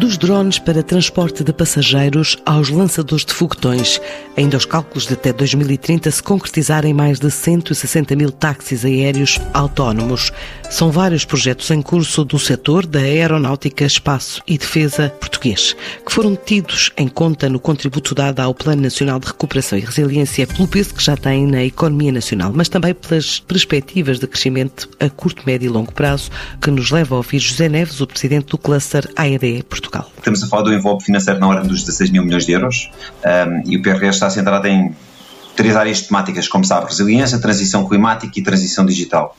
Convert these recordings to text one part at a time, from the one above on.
Dos drones para transporte de passageiros aos lançadores de foguetões, ainda os cálculos de até 2030 se concretizarem mais de 160 mil táxis aéreos autónomos. São vários projetos em curso do setor da aeronáutica, espaço e defesa português, que foram tidos em conta no contributo dado ao Plano Nacional de Recuperação e Resiliência pelo peso que já tem na economia nacional, mas também pelas perspectivas de crescimento a curto, médio e longo prazo, que nos leva a ouvir José Neves, o presidente do cluster AED Portugal. Portugal. Estamos a falar do envelope financeiro na ordem dos 16 mil milhões de euros um, e o PRR está centrado em três áreas temáticas, como sabe, resiliência, transição climática e transição digital.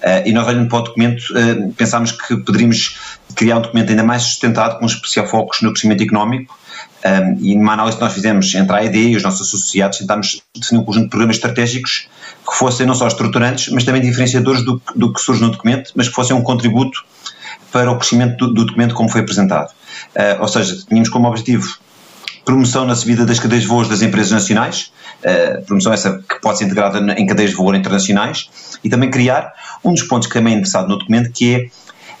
Uh, e nós, olhando para o documento, uh, pensámos que poderíamos criar um documento ainda mais sustentado, com um especial foco no crescimento económico. Um, e numa análise que nós fizemos entre a AED e os nossos associados, tentámos definir um conjunto de programas estratégicos que fossem não só estruturantes, mas também diferenciadores do, do que surge no documento, mas que fossem um contributo para o crescimento do, do documento como foi apresentado. Uh, ou seja, tínhamos como objetivo promoção na subida das cadeias de voos das empresas nacionais, uh, promoção essa que pode ser integrada em cadeias de voo internacionais, e também criar um dos pontos que também é interessado no documento, que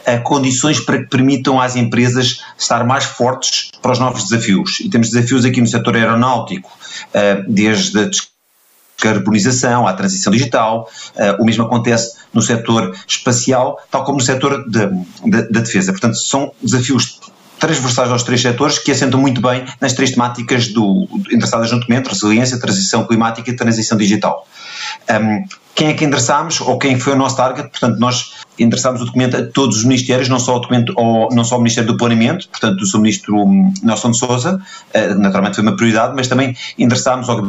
é uh, condições para que permitam às empresas estar mais fortes para os novos desafios. E temos desafios aqui no setor aeronáutico, uh, desde a descarbonização, à transição digital, o mesmo acontece no setor espacial, tal como no setor da de, de defesa. Portanto, são desafios transversais aos três setores que assentam muito bem nas três temáticas do, endereçadas no documento, resiliência, transição climática e transição digital. Um, quem é que endereçámos ou quem foi o nosso target? Portanto, nós endereçámos o documento a todos os ministérios, não só o documento, ou, não só o Ministério do Planeamento, portanto, do seu ministro hum, Nelson de Souza, uh, naturalmente foi uma prioridade, mas também endereçámos ao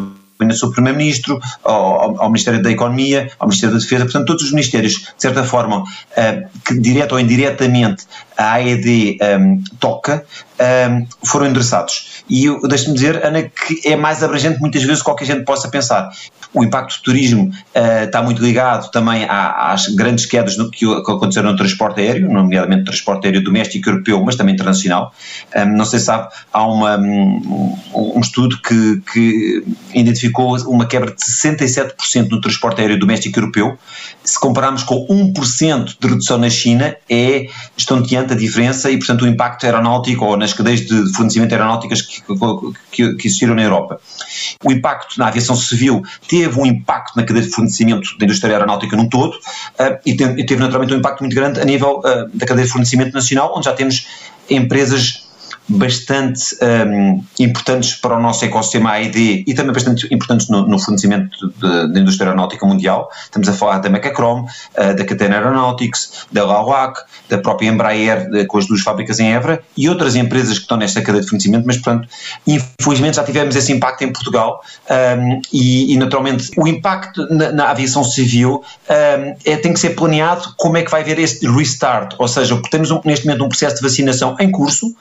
ao seu Primeiro-Ministro, ao, ao, Ministério da Economia, ao Ministério da Defesa, portanto, todos os ministérios, de certa forma, uh, que direto ou indiretamente a AED um, ehm, toca, um, ehm, foram endereçados. E deixe-me dizer, Ana, que é mais abrangente muitas vezes do que qualquer gente possa pensar. O impacto do turismo uh, está muito ligado também às grandes quedas no, que, aconteceram no transporte aéreo, nomeadamente no transporte aéreo doméstico europeu, mas também internacional. Um, ehm, não sei se sabe, há uma, um, um estudo que, que identificou uma quebra de 67% no transporte aéreo doméstico europeu. Se compararmos com 1% de redução na China, é estonteante a diferença e, portanto, o impacto aeronáutico ou nas cadeias de fornecimento aeronáuticas que, que, que existiram na Europa. O impacto na aviação civil teve um impacto na cadeia de fornecimento da indústria aeronáutica num todo uh, e, teve, naturalmente um impacto muito grande a nível uh, da cadeia de fornecimento nacional, onde já temos empresas bastante um, importantes para o nosso ecossistema AED e também bastante importantes no, no fornecimento da indústria aeronáutica mundial. Estamos a falar da Mecacrom, uh, da Catena Aeronautics, da Lauac, da própria Embraer, de, com as duas fábricas em Évora e outras empresas que estão nesta cadeia de fornecimento, mas, portanto, infelizmente já tivemos esse impacto em Portugal um, e, e, naturalmente, o impacto na, na aviação civil um, é, tem que ser planeado como é que vai haver este restart, ou seja, temos neste momento um processo de vacinação em curso,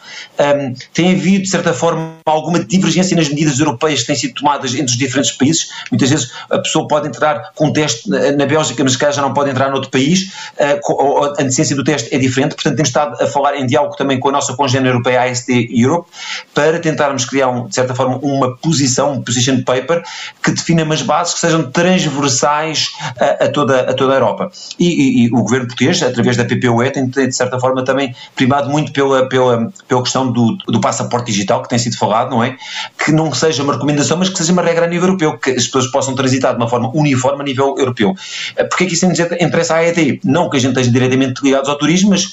tem havido, de certa forma, alguma divergência nas medidas europeias que têm sido tomadas entre os diferentes países. Muitas vezes a pessoa pode entrar com um teste na Bélgica, mas se calhar já não pode entrar noutro país, uh, a antecedência do teste é diferente, portanto temos estado a falar em diálogo também com a nossa congênere europeia, a AST Europe, para tentarmos criar, de certa forma, uma posição, um position paper, que defina umas bases que sejam transversais a, a toda, a toda a Europa. E, e, e, o governo português, através da PPUE, tem, de certa forma, também primado muito pela, pela, pela questão do do, passaporte digital que tem sido falado, não é? Que não seja uma recomendação, mas que seja uma regra a nível europeu, que as pessoas possam transitar de uma forma uniforme a nível europeu. Eh, Porque é que isso interessa à AED? Não que a gente esteja diretamente ligados ao turismo, mas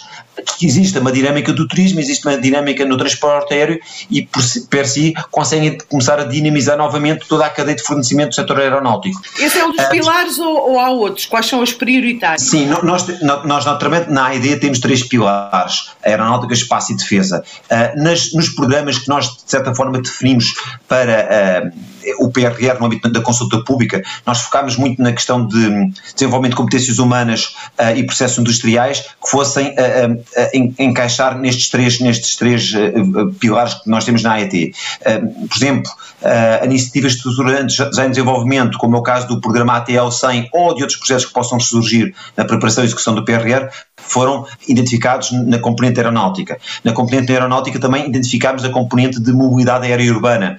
que existe uma dinâmica do turismo, existe uma dinâmica no transporte aéreo e por, per si conseguem começar a dinamizar novamente toda a cadeia de fornecimento do setor aeronáutico. Esse é um dos uh, pilares ou, ou, há outros? Quais são os prioritários? Sim, nós, nós naturalmente na AED temos três pilares, aeronáutica, espaço e defesa. Uh, nas, nos programas que nós de certa forma definimos para uh, o PRR no âmbito da consulta pública, nós focámos muito na questão de desenvolvimento de competências humanas uh, e processos industriais que fossem uh, uh, encaixar nestes três, nestes três pilares que nós temos na AET. por exemplo, iniciativas estruturantes já em desenvolvimento, como é o caso do programa ATL 100 ou de outros projetos que possam surgir na preparação e execução do PRR, foram identificados na componente aeronáutica. Na componente aeronáutica também identificámos a componente de mobilidade aérea urbana.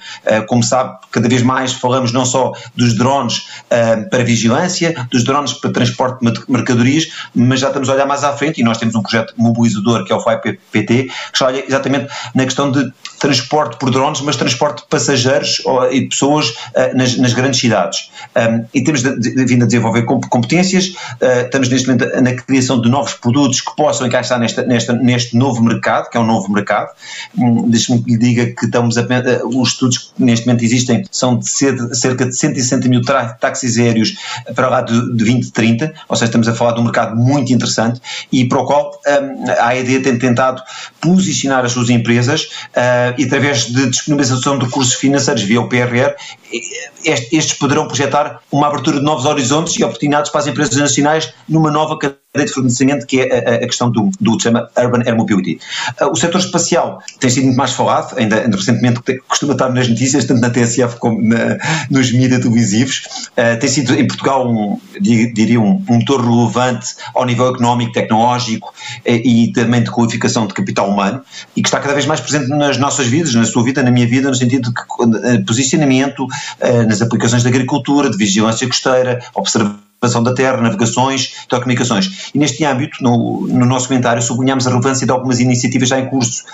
Como sabe, cada vez mais falamos não só dos drones uh, para vigilância, dos drones para transporte de mercadorias, mas já estamos a olhar mais à frente e nós temos um projeto mobilizador que é o FIPT, que olha exatamente na questão de transporte por drones, mas transporte de passageiros e de pessoas uh, nas, nas, grandes cidades. Um, e temos de, de, vindo a desenvolver competências, uh, estamos neste momento na criação de novos produtos que possam encaixar nesta, nesta, neste novo mercado, que é um novo mercado. Um, Deixe-me que lhe diga que estamos a, os estudos que neste momento existem são de cerca de 160 mil táxis aéreos para lá de, de 2030, ou seja, estamos a falar de um mercado muito interessante e para o qual um, a AED tem tentado posicionar as suas empresas uh, e através de disponibilização de recursos financeiros via o PRR, estes poderão projetar uma abertura de novos horizontes e oportunidades para as empresas nacionais numa nova cadeia de fornecimento, que é a, a questão do, do chama Urban Air Mobility. Uh, o setor espacial tem sido muito mais falado, ainda, ainda recentemente costuma estar nas notícias, tanto na TSF como na, nos mídias televisivos. Uh, tem sido em Portugal, um, diria, um, um motor relevante ao nível económico, tecnológico e, e também de qualificação de capital humano e que está cada vez mais presente nas nossas vidas, na sua vida, na minha vida, no sentido de que, uh, posicionamento uh, nas aplicações da agricultura, de vigilância costeira, observação observação da Terra, navegações, telecomunicações. E neste âmbito, no, no nosso comentário, sublinhamos a relevância de algumas iniciativas já em curso,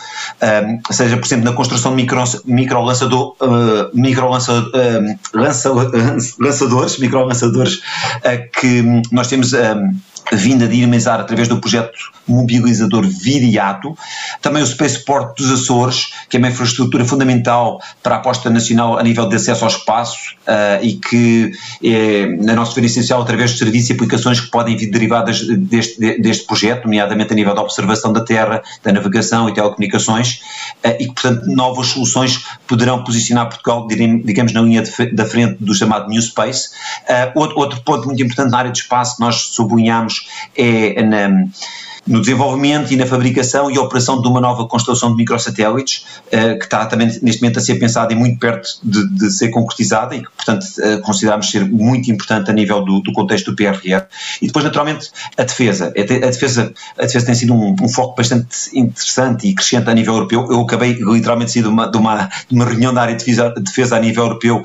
um, seja, por exemplo, na construção de micro, micro, uh, micro uh, lança, lançadores, micro lançadores uh, que nós temos um, vindo a dinamizar através do projeto mobilizador Viriato, também o Spaceport dos Açores, que é uma infraestrutura fundamental para a aposta nacional a nível de acesso ao espaço uh, e que é, na nossa esfera essencial através de serviços e aplicações que podem vir derivadas deste, deste projeto, nomeadamente a nível da observação da Terra, da navegação e telecomunicações, uh, e que, portanto, novas soluções poderão posicionar Portugal, digamos, na linha de, da frente do chamado New Space. Uh, outro, outro ponto muito importante na área de espaço nós sublinhamos é na no desenvolvimento e na fabricação e operação de uma nova constelação de microsatélites, uh, que está também neste momento a ser pensada e muito perto de, de ser concretizada e que, portanto, uh, consideramos ser muito importante a nível do, do, contexto do PRR. E depois, naturalmente, a defesa. A defesa, a defesa tem sido um, um, foco bastante interessante e crescente a nível europeu. Eu acabei literalmente de uma, de uma, de uma reunião da área de defesa, de defesa a nível europeu uh,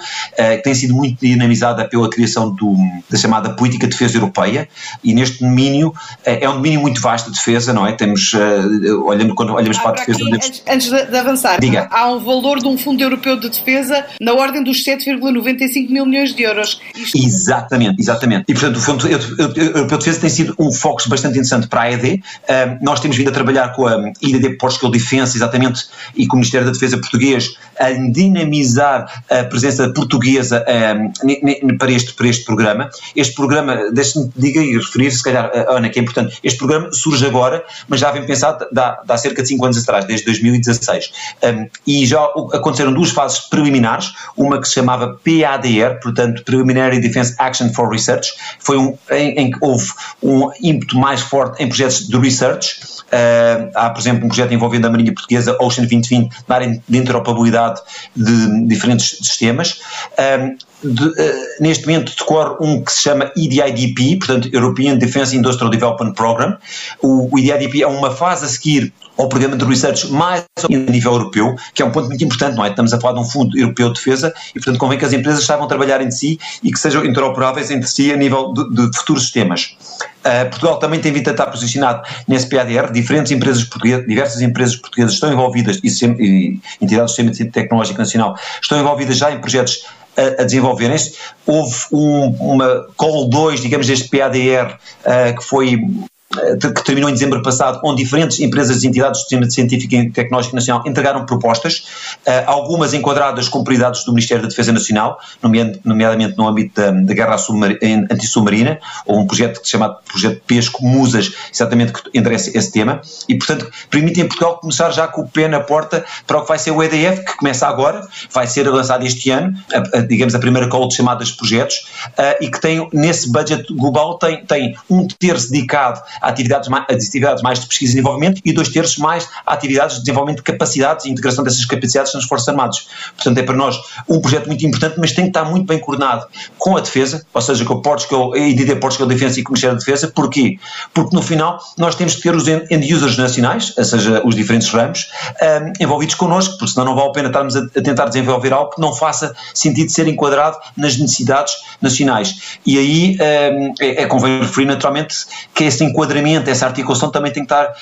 que tem sido muito dinamizada pela criação do, da chamada política de defesa europeia e neste domínio é um domínio muito vasto de defesa, não é? Temos, uh, olhando, quando olhamos ah, para a defesa. Aqui, antes, antes de, de, avançar, Diga. há um valor de um Fundo Europeu de Defesa na ordem dos 7,95 mil milhões de euros. Isto... Exatamente, exatamente. E portanto, o Fundo Europeu de Defesa tem sido um foco bastante interessante para a ED. Uh, nós temos vindo a trabalhar com a IDD Portugal Defense, exatamente, e com o Ministério da Defesa português, a dinamizar a presença portuguesa para, este, para este programa. Este programa, deixe-me diga e referir, se calhar, Ana, que é importante, este programa surge surge agora, mas já vem pensado há, cerca de 5 anos atrás, desde 2016. Um, e já aconteceram duas fases preliminares, uma que se chamava PADR, portanto Preliminary Defense Action for Research, foi um em, em que houve um ímpeto mais forte em projetos de research. Uh, há, por exemplo, um projeto envolvendo a Marinha Portuguesa, Ocean 2020, na área de interoperabilidade de diferentes sistemas. Um, de, uh, neste momento decorre um que se chama EDIDP, portanto European Defence Industrial Development Program. O, o EDIDP é uma fase a seguir ao programa de research mais a nível europeu, que é um ponto muito importante, não é? Estamos a falar de um fundo europeu de defesa e, portanto, convém que as empresas saibam trabalhar entre si e que sejam interoperáveis entre si a nível de, de futuros sistemas. Uh, Portugal também tem vindo a estar posicionado nesse PADR, diferentes empresas portuguesas, diversas empresas portuguesas estão envolvidas e, e entidades do Sistema Tecnológico Nacional estão envolvidas já em projetos a, a desenvolverem-se. Houve um, uma Call 2, digamos, deste PADR, uh, que foi que terminou em dezembro passado, onde diferentes empresas e entidades do Sistema Científico e Tecnológico Nacional entregaram propostas, uh, algumas enquadradas com prioridades do Ministério da Defesa Nacional, nomeadamente no âmbito da, da guerra antissubmarina, ou um projeto chamado Projeto Pesco Musas, exatamente que endereça esse tema, e portanto permitem a Portugal começar já com o pé na porta para o que vai ser o EDF, que começa agora, vai ser lançado este ano, a, a, digamos a primeira call de chamadas projetos, uh, e que tem nesse budget global tem, tem um terço dedicado atividades, mais, atividades mais de pesquisa e desenvolvimento e dois terços mais atividades de desenvolvimento de capacidades e integração dessas capacidades nas Forças Armadas. Portanto, é para nós um projeto muito importante, mas tem que estar muito bem coordenado com a defesa, ou seja, com o Portugal, a IDD Portugal Defensa e com o Ministério da Defesa. Porquê? Porque no final nós temos que ter os end-users nacionais, ou seja, os diferentes ramos, um, envolvidos connosco, porque senão não vale a pena estarmos a, a tentar desenvolver algo que não faça sentido ser enquadrado nas necessidades nacionais. E aí um, é, é convém referir naturalmente que esse enquadramento, essa articulação também tem que estar,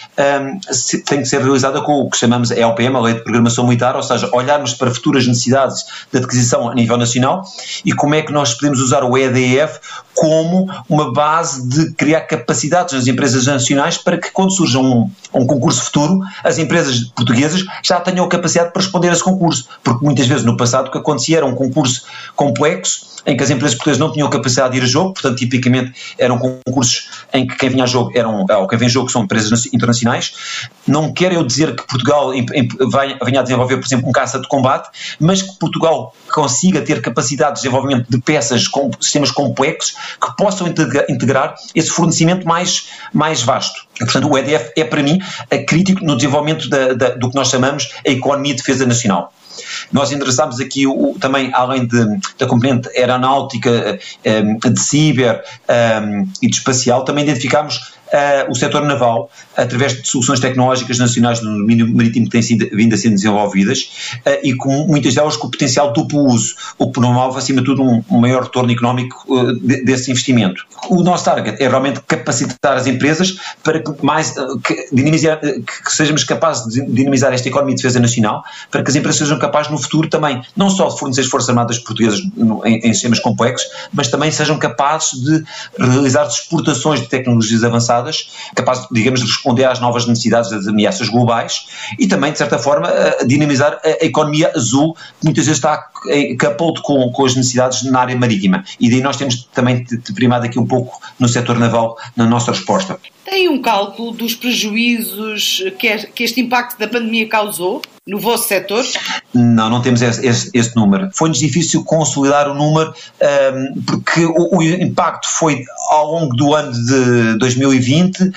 um, tem que ser realizada com o que chamamos a LPM, a Lei de Programação Militar, ou seja, olharmos para futuras necessidades de adquisição a nível nacional e como é que nós podemos usar o EDF como uma base de criar capacidades nas empresas nacionais para que quando surja um, um concurso futuro, as empresas portuguesas já tenham a capacidade para responder a esse concurso, porque muitas vezes no passado o que acontecia era um concurso complexo em que as empresas portuguesas não tinham capacidade de ir a jogo, portanto, tipicamente eram concursos em que quem vinha a jogo eram, ou quem vem a jogo são empresas internacionais. Não quero eu dizer que Portugal venha a desenvolver, por exemplo, um caça de combate, mas que Portugal consiga ter capacidade de desenvolvimento de peças com sistemas complexos que possam integrar esse fornecimento mais, mais vasto. Portanto, o EDF é, para mim, crítico no desenvolvimento da, da, do que nós chamamos a economia de defesa nacional. Nós endereçámos aqui o, também, além de, da componente aeronáutica, um, eh, de ciber eh, e de espacial, também identificámos uh, o setor naval, através de soluções tecnológicas nacionais no domínio marítimo que têm sido, vindo a ser desenvolvidas uh, e com muitas delas com potencial duplo uso, o que promove, acima de tudo, um, um maior retorno económico uh, de, desse investimento. O nosso target é realmente capacitar as empresas para que, mais, que, dinamizar, que sejamos capazes de dinamizar esta economia de defesa nacional, para que as empresas sejam capazes no futuro também, não só de fornecer as Forças Armadas Portuguesas no, em, em sistemas complexos, mas também sejam capazes de realizar exportações de tecnologias avançadas capaz, digamos, de responder às novas necessidades das ameaças globais e também, de certa forma, dinamizar a economia azul, que muitas vezes está coupled com, com as necessidades na área marítima. E daí nós temos também primado aqui um pouco no setor naval na nossa resposta. Tem um cálculo dos prejuízos que, que este impacto da pandemia causou? No vosso setor? Não, não temos esse, esse, esse número. Foi-nos difícil consolidar o número um, porque o, o, impacto foi ao longo do ano de 2020. Uh,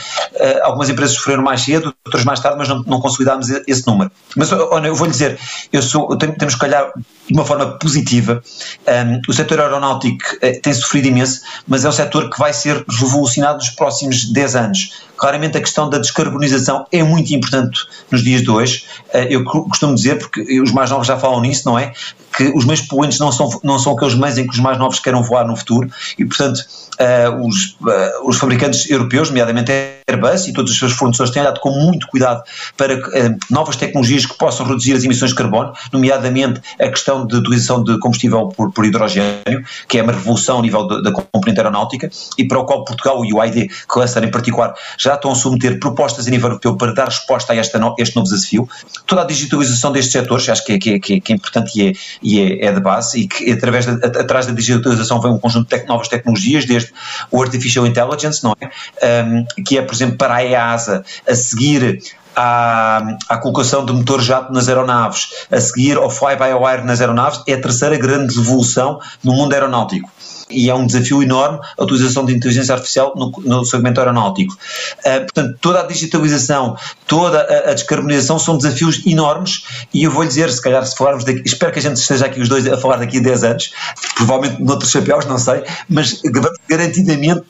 algumas empresas sofreram mais cedo, outras mais tarde, mas não, não consolidámos esse número. Mas olha, eu vou-lhe dizer, eu sou, temos que olhar de uma forma positiva. Um, o setor aeronáutico uh, tem sofrido imenso, mas é um setor que vai ser revolucionado nos próximos 10 anos. Claramente a questão da descarbonização é muito importante nos dias de hoje. Uh, eu costumo dizer, porque os mais novos já falam nisso, não é? Que os meios poluentes não são, não são aqueles meios em que os mais novos queiram voar no futuro e, portanto, uh, os, uh, os fabricantes europeus, nomeadamente Airbus e todos os seus fornecedores, têm olhado com muito cuidado para uh, novas tecnologias que possam reduzir as emissões de carbono, nomeadamente a questão de utilização de combustível por, por hidrogênio, que é uma revolução a nível da componente aeronáutica e para o qual Portugal e o ID Cluster em particular já estão a submeter propostas a nível europeu para dar resposta a esta no, este novo desafio. Toda a digitalização destes setores, acho que é, que é, que é, é importante e, é, e é, é, de base e que através atrás da digitalização vem um conjunto de novas tecnologias, desde o Artificial Intelligence, não é? Um, que é, por exemplo, para a EASA, a seguir à, à colocação de motor jato nas aeronaves, a seguir ao fly-by-wire nas aeronaves, é a terceira grande revolução no mundo aeronáutico e é um desafio enorme a utilização de inteligência artificial no, no segmento aeronáutico. Uh, portanto, toda a digitalização, toda a, a, descarbonização são desafios enormes e eu vou lhe dizer, se calhar se falarmos daqui, espero que a gente esteja aqui os dois a falar daqui a 10 anos, provavelmente noutros chapéus, não sei, mas vamos garantidamente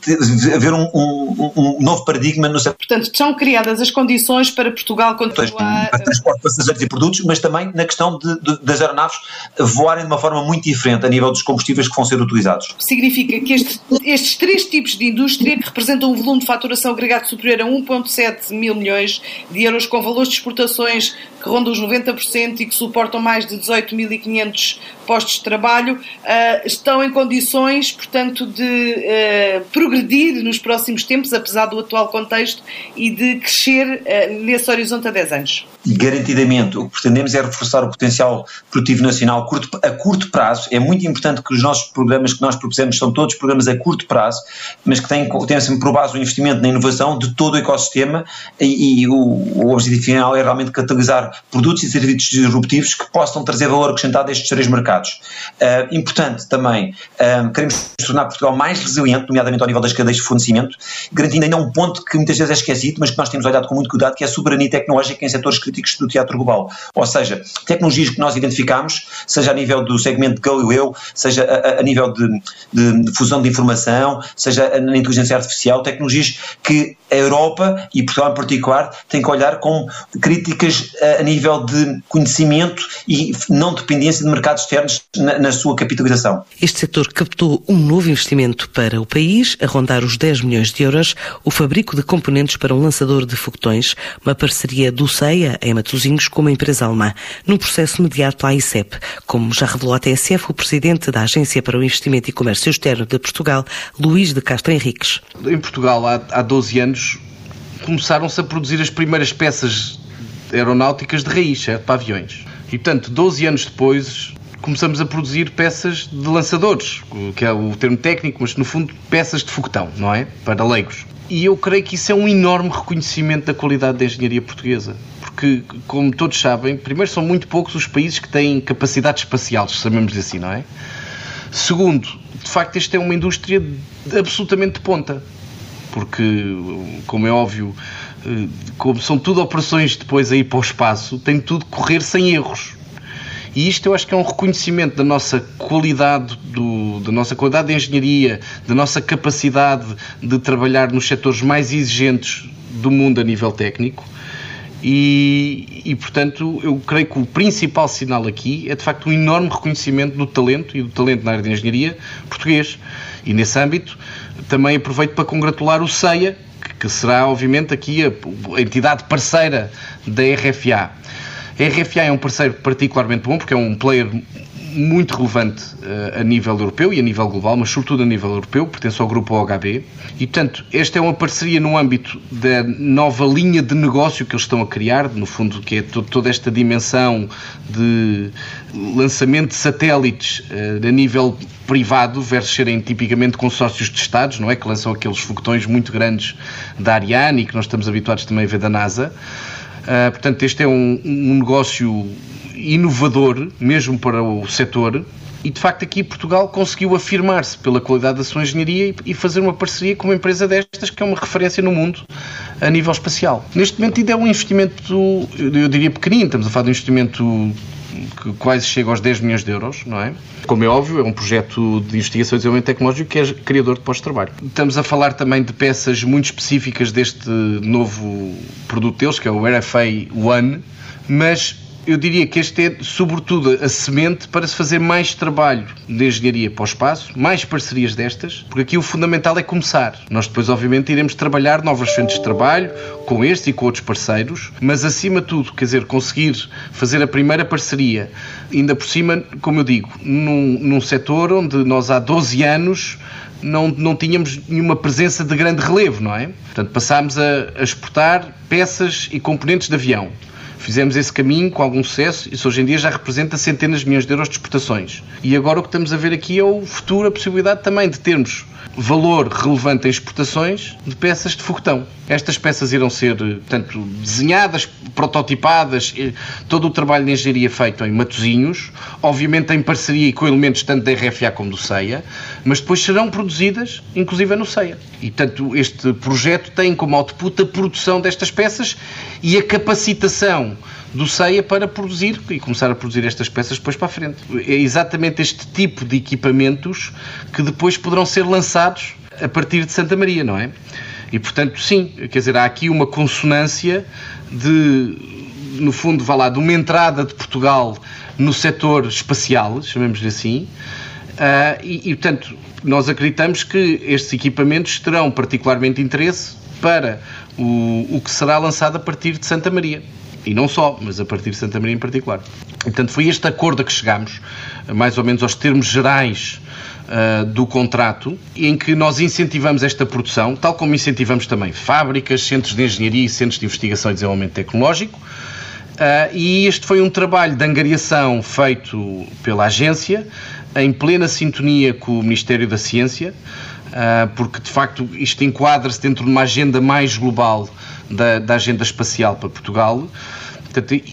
haver um, um, um novo paradigma no setor. Portanto, são criadas as condições para Portugal continuar... Para transporte de passageiros e produtos, mas também na questão de, de, das aeronaves voarem de uma forma muito diferente a nível dos combustíveis que vão ser utilizados significa que este, estes três tipos de indústria, que representam um volume de faturação agregado superior a 1,7 mil milhões de euros, com valores de exportações que rondam os 90% e que suportam mais de 18.500 postos de trabalho, uh, estão em condições, portanto, de uh, progredir nos próximos tempos, apesar do atual contexto, e de crescer uh, nesse horizonte a 10 anos. Garantidamente, o que pretendemos é reforçar o potencial produtivo nacional a curto prazo. É muito importante que os nossos programas que nós propusemos fizemos são todos programas a curto prazo, mas que têm, têm sempre por base o investimento na inovação de todo o ecossistema e, e o, o, objetivo final é realmente catalisar produtos e serviços disruptivos que possam trazer valor acrescentado a estes três mercados. Uh, importante também, uh, queremos tornar Portugal mais resiliente, nomeadamente ao nível das cadeias de fornecimento, garantindo ainda um ponto que muitas vezes é esquecido, mas que nós temos olhado com muito cuidado, que é a soberania tecnológica em setores críticos do teatro global. Ou seja, tecnologias que nós identificamos, seja a nível do segmento de Galileu, seja a, a nível de, de, de, fusão de informação, seja na inteligência artificial, tecnologias que a Europa e Portugal em particular têm que olhar com críticas a, a nível de conhecimento e não dependência de mercados externos na, na sua capitalização. Este setor captou um novo investimento para o país, a rondar os 10 milhões de euros, o fabrico de componentes para um lançador de foguetões, uma parceria do CEIA, em Matosinhos, com uma empresa alemã, num processo mediado pela ICEP, como já revelou a TSF o presidente da Agência para o Investimento e Comércio Externo de Portugal, Luís de Castro Henriques. Em Portugal, há, há 12 anos, começaram-se a produzir as primeiras peças aeronáuticas de raiz, certo? Para aviões. E, portanto, 12 anos depois, começamos a produzir peças de lançadores, que é o termo técnico, mas no fundo peças de foguetão, não é? Para leigos. E eu creio que isso é um enorme reconhecimento da qualidade da engenharia portuguesa. Porque, como todos sabem, primeiro são muito poucos os países que têm capacidade espacial, chamemos assim, não é? Segundo, de facto, esta é uma indústria absolutamente de ponta. Porque, como é óbvio, eh, como são tudo operações depois aí para o espaço, tem tudo que correr sem erros. E isto eu acho que é um reconhecimento da nossa qualidade, do, da nossa qualidade de engenharia, da nossa capacidade de trabalhar nos setores mais exigentes do mundo a nível técnico. E, e, portanto, eu creio que o principal sinal aqui é de facto um enorme reconhecimento do talento e do talento na área de engenharia português. E nesse âmbito, também aproveito para congratular o CEIA, que será, obviamente, aqui a, a entidade parceira da RFA. A RFA é um parceiro particularmente bom porque é um player muito relevante uh, a nível europeu e a nível global, mas sobretudo a nível europeu, pertence ao grupo OHB. E, portanto, esta é uma parceria no âmbito da nova linha de negócio que eles estão a criar, no fundo, que é toda esta dimensão de lançamento de satélites uh, a nível privado versus serem tipicamente consórcios de Estados, não é? Que lançam aqueles foguetões muito grandes da Ariane e que nós estamos habituados também a ver da NASA. Uh, portanto, este é um, um negócio inovador, mesmo para o setor, e de facto aqui Portugal conseguiu afirmar-se pela qualidade da sua engenharia e fazer uma parceria com uma empresa destas que é uma referência no mundo a nível espacial. Neste momento ainda é um investimento, eu diria pequenino, estamos a falar de um investimento que quase chega aos 10 milhões de euros, não é? Como é óbvio, é um projeto de investigação e desenvolvimento tecnológico que é criador de pós-trabalho. Estamos a falar também de peças muito específicas deste novo produto deles, que é o RFA One, mas eu diria que este é, sobretudo, a semente para se fazer mais trabalho de engenharia para o espaço, mais parcerias destas, porque aqui o fundamental é começar. Nós depois, obviamente, iremos trabalhar novas frentes de trabalho com este e com outros parceiros, mas acima de tudo, quer dizer, conseguir fazer a primeira parceria, ainda por cima, como eu digo, num, num setor onde nós há 12 anos não, não tínhamos nenhuma presença de grande relevo, não é? Portanto, passámos a, a exportar peças e componentes de avião. Fizemos esse caminho com algum sucesso, isso hoje em dia já representa centenas de milhões de euros de exportações. E agora o que estamos a ver aqui é o futuro, a possibilidade também de termos valor relevante em exportações de peças de foguetão. Estas peças irão ser, portanto, desenhadas, prototipadas, todo o trabalho de engenharia feito em Matozinhos, obviamente em parceria com elementos tanto da RFA como do CEIA, mas depois serão produzidas, inclusive no CEIA. E, portanto, este projeto tem como output a produção destas peças e a capacitação do CEIA para produzir e começar a produzir estas peças depois para a frente. É exatamente este tipo de equipamentos que depois poderão ser lançados a partir de Santa Maria, não é? E portanto, sim, quer dizer, há aqui uma consonância de, no fundo, vá lá, de uma entrada de Portugal no setor espacial, chamemos-lhe assim, uh, e, e portanto, nós acreditamos que estes equipamentos terão particularmente interesse para o, o que será lançado a partir de Santa Maria. E não só, mas a partir de Santa Maria em particular. Portanto, foi este acordo a que chegamos, mais ou menos aos termos gerais uh, do contrato, em que nós incentivamos esta produção, tal como incentivamos também fábricas, centros de engenharia e centros de investigação e desenvolvimento tecnológico. Uh, e este foi um trabalho de angariação feito pela agência, em plena sintonia com o Ministério da Ciência, ah, porque de facto isto enquadra-se dentro de uma agenda mais global da, da agenda espacial para Portugal.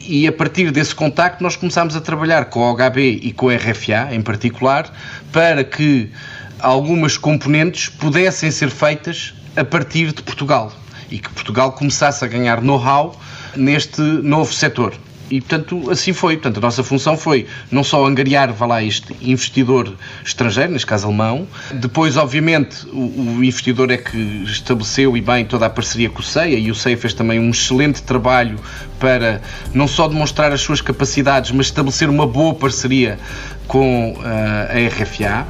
e a partir desse contacto nós começámos a trabalhar com a OHB e com a RFA em particular para que algumas componentes pudessem ser feitas a partir de Portugal e que Portugal começasse a ganhar know-how neste novo setor. E, portanto, assim foi. Portanto, a nossa função foi não só angariar, vá lá, este investidor estrangeiro, neste caso alemão, depois, obviamente, o, o, investidor é que estabeleceu e bem toda a parceria com o CEIA e o CEIA fez também um excelente trabalho para não só demonstrar as suas capacidades, mas estabelecer uma boa parceria com uh, a RFA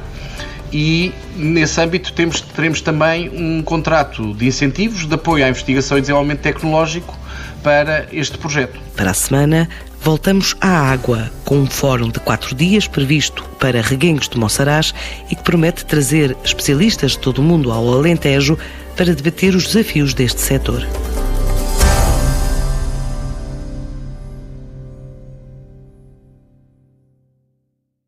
e nesse âmbito temos, teremos também um contrato de incentivos de apoio à investigação e desenvolvimento tecnológico para este projeto. Para a semana, voltamos à água, com um fórum de quatro dias previsto para Reguengos de Monsaraz e que promete trazer especialistas de todo o mundo ao Alentejo para debater os desafios deste setor.